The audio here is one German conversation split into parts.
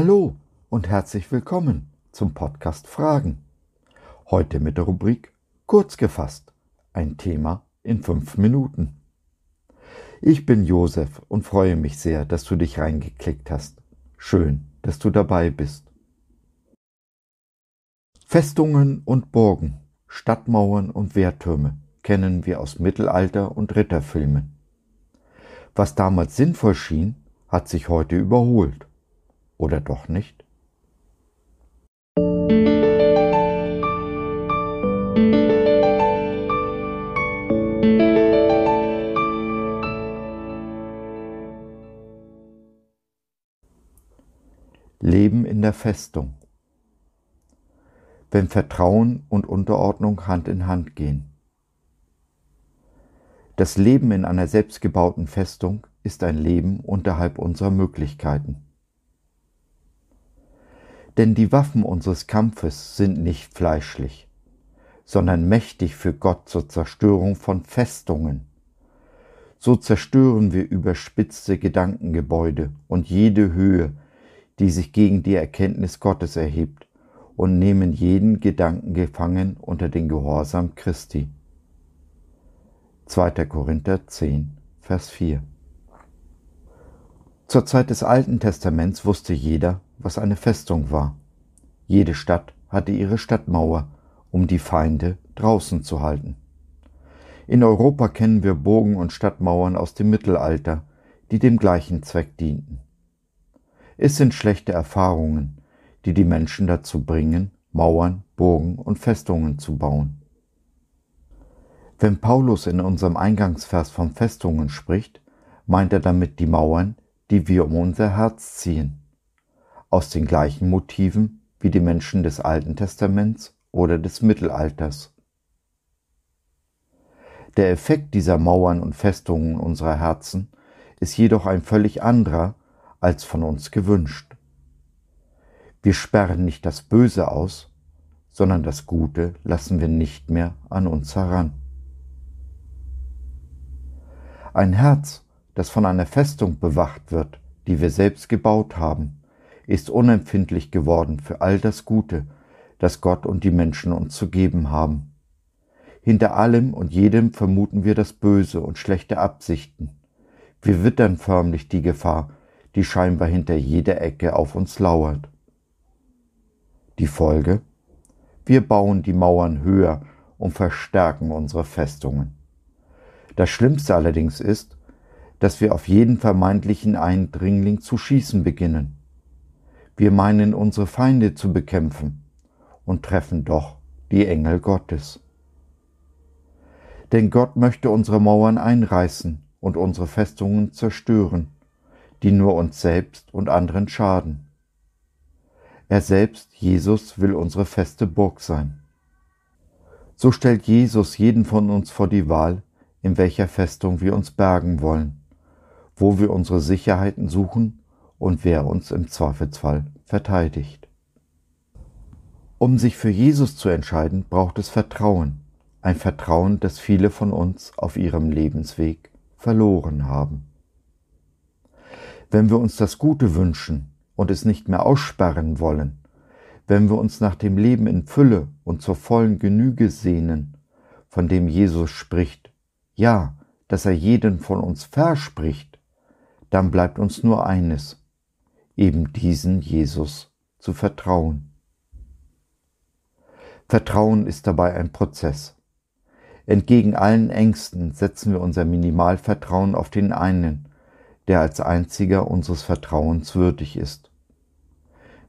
Hallo und herzlich willkommen zum Podcast Fragen. Heute mit der Rubrik Kurz gefasst, ein Thema in fünf Minuten. Ich bin Josef und freue mich sehr, dass du dich reingeklickt hast. Schön, dass du dabei bist. Festungen und Burgen, Stadtmauern und Wehrtürme kennen wir aus Mittelalter- und Ritterfilmen. Was damals sinnvoll schien, hat sich heute überholt. Oder doch nicht? Leben in der Festung. Wenn Vertrauen und Unterordnung Hand in Hand gehen. Das Leben in einer selbstgebauten Festung ist ein Leben unterhalb unserer Möglichkeiten. Denn die Waffen unseres Kampfes sind nicht fleischlich, sondern mächtig für Gott zur Zerstörung von Festungen. So zerstören wir überspitzte Gedankengebäude und jede Höhe, die sich gegen die Erkenntnis Gottes erhebt, und nehmen jeden Gedanken gefangen unter den Gehorsam Christi. 2. Korinther 10, Vers 4. Zur Zeit des Alten Testaments wusste jeder, was eine Festung war. Jede Stadt hatte ihre Stadtmauer, um die Feinde draußen zu halten. In Europa kennen wir Burgen und Stadtmauern aus dem Mittelalter, die dem gleichen Zweck dienten. Es sind schlechte Erfahrungen, die die Menschen dazu bringen, Mauern, Burgen und Festungen zu bauen. Wenn Paulus in unserem Eingangsvers von Festungen spricht, meint er damit die Mauern, die wir um unser Herz ziehen, aus den gleichen Motiven wie die Menschen des Alten Testaments oder des Mittelalters. Der Effekt dieser Mauern und Festungen unserer Herzen ist jedoch ein völlig anderer als von uns gewünscht. Wir sperren nicht das Böse aus, sondern das Gute lassen wir nicht mehr an uns heran. Ein Herz, das von einer Festung bewacht wird, die wir selbst gebaut haben, ist unempfindlich geworden für all das Gute, das Gott und die Menschen uns zu geben haben. Hinter allem und jedem vermuten wir das Böse und schlechte Absichten. Wir wittern förmlich die Gefahr, die scheinbar hinter jeder Ecke auf uns lauert. Die Folge? Wir bauen die Mauern höher und verstärken unsere Festungen. Das Schlimmste allerdings ist, dass wir auf jeden vermeintlichen Eindringling zu schießen beginnen. Wir meinen unsere Feinde zu bekämpfen und treffen doch die Engel Gottes. Denn Gott möchte unsere Mauern einreißen und unsere Festungen zerstören, die nur uns selbst und anderen schaden. Er selbst, Jesus, will unsere feste Burg sein. So stellt Jesus jeden von uns vor die Wahl, in welcher Festung wir uns bergen wollen, wo wir unsere Sicherheiten suchen und wer uns im Zweifelsfall verteidigt. Um sich für Jesus zu entscheiden, braucht es Vertrauen, ein Vertrauen, das viele von uns auf ihrem Lebensweg verloren haben. Wenn wir uns das Gute wünschen und es nicht mehr aussperren wollen, wenn wir uns nach dem Leben in Fülle und zur vollen Genüge sehnen, von dem Jesus spricht, ja, dass er jeden von uns verspricht, dann bleibt uns nur eines, eben diesen Jesus zu vertrauen. Vertrauen ist dabei ein Prozess. Entgegen allen Ängsten setzen wir unser Minimalvertrauen auf den einen, der als einziger unseres Vertrauens würdig ist.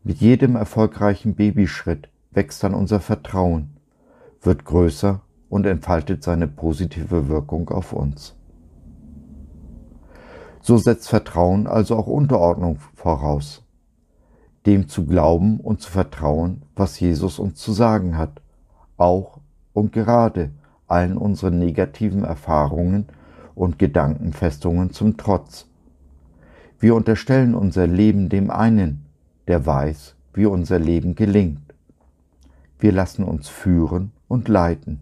Mit jedem erfolgreichen Babyschritt wächst dann unser Vertrauen, wird größer und entfaltet seine positive Wirkung auf uns. So setzt Vertrauen also auch Unterordnung voraus, dem zu glauben und zu vertrauen, was Jesus uns zu sagen hat, auch und gerade allen unseren negativen Erfahrungen und Gedankenfestungen zum Trotz. Wir unterstellen unser Leben dem einen, der weiß, wie unser Leben gelingt. Wir lassen uns führen und leiten.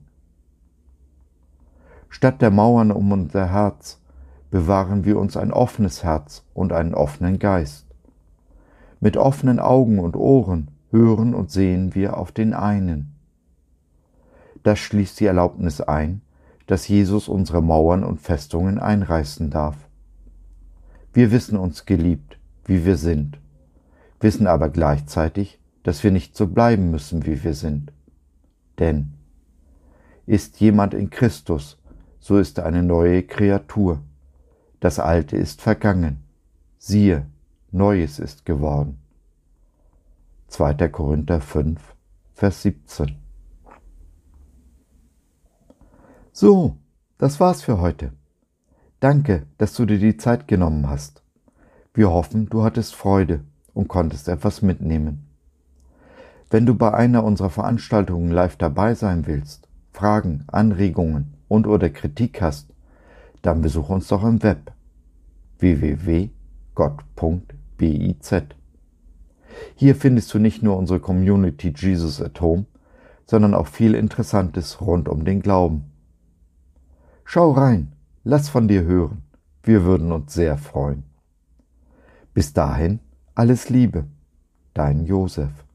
Statt der Mauern um unser Herz bewahren wir uns ein offenes Herz und einen offenen Geist. Mit offenen Augen und Ohren hören und sehen wir auf den einen. Das schließt die Erlaubnis ein, dass Jesus unsere Mauern und Festungen einreißen darf. Wir wissen uns geliebt, wie wir sind, wissen aber gleichzeitig, dass wir nicht so bleiben müssen, wie wir sind. Denn ist jemand in Christus, so ist er eine neue Kreatur. Das Alte ist vergangen. Siehe, Neues ist geworden. 2. Korinther 5, Vers 17. So, das war's für heute. Danke, dass du dir die Zeit genommen hast. Wir hoffen, du hattest Freude und konntest etwas mitnehmen. Wenn du bei einer unserer Veranstaltungen live dabei sein willst, Fragen, Anregungen und oder Kritik hast, dann besuch uns doch im Web www.gott.biz. Hier findest du nicht nur unsere Community Jesus at Home, sondern auch viel Interessantes rund um den Glauben. Schau rein Lass von dir hören. Wir würden uns sehr freuen. Bis dahin, alles Liebe. Dein Josef.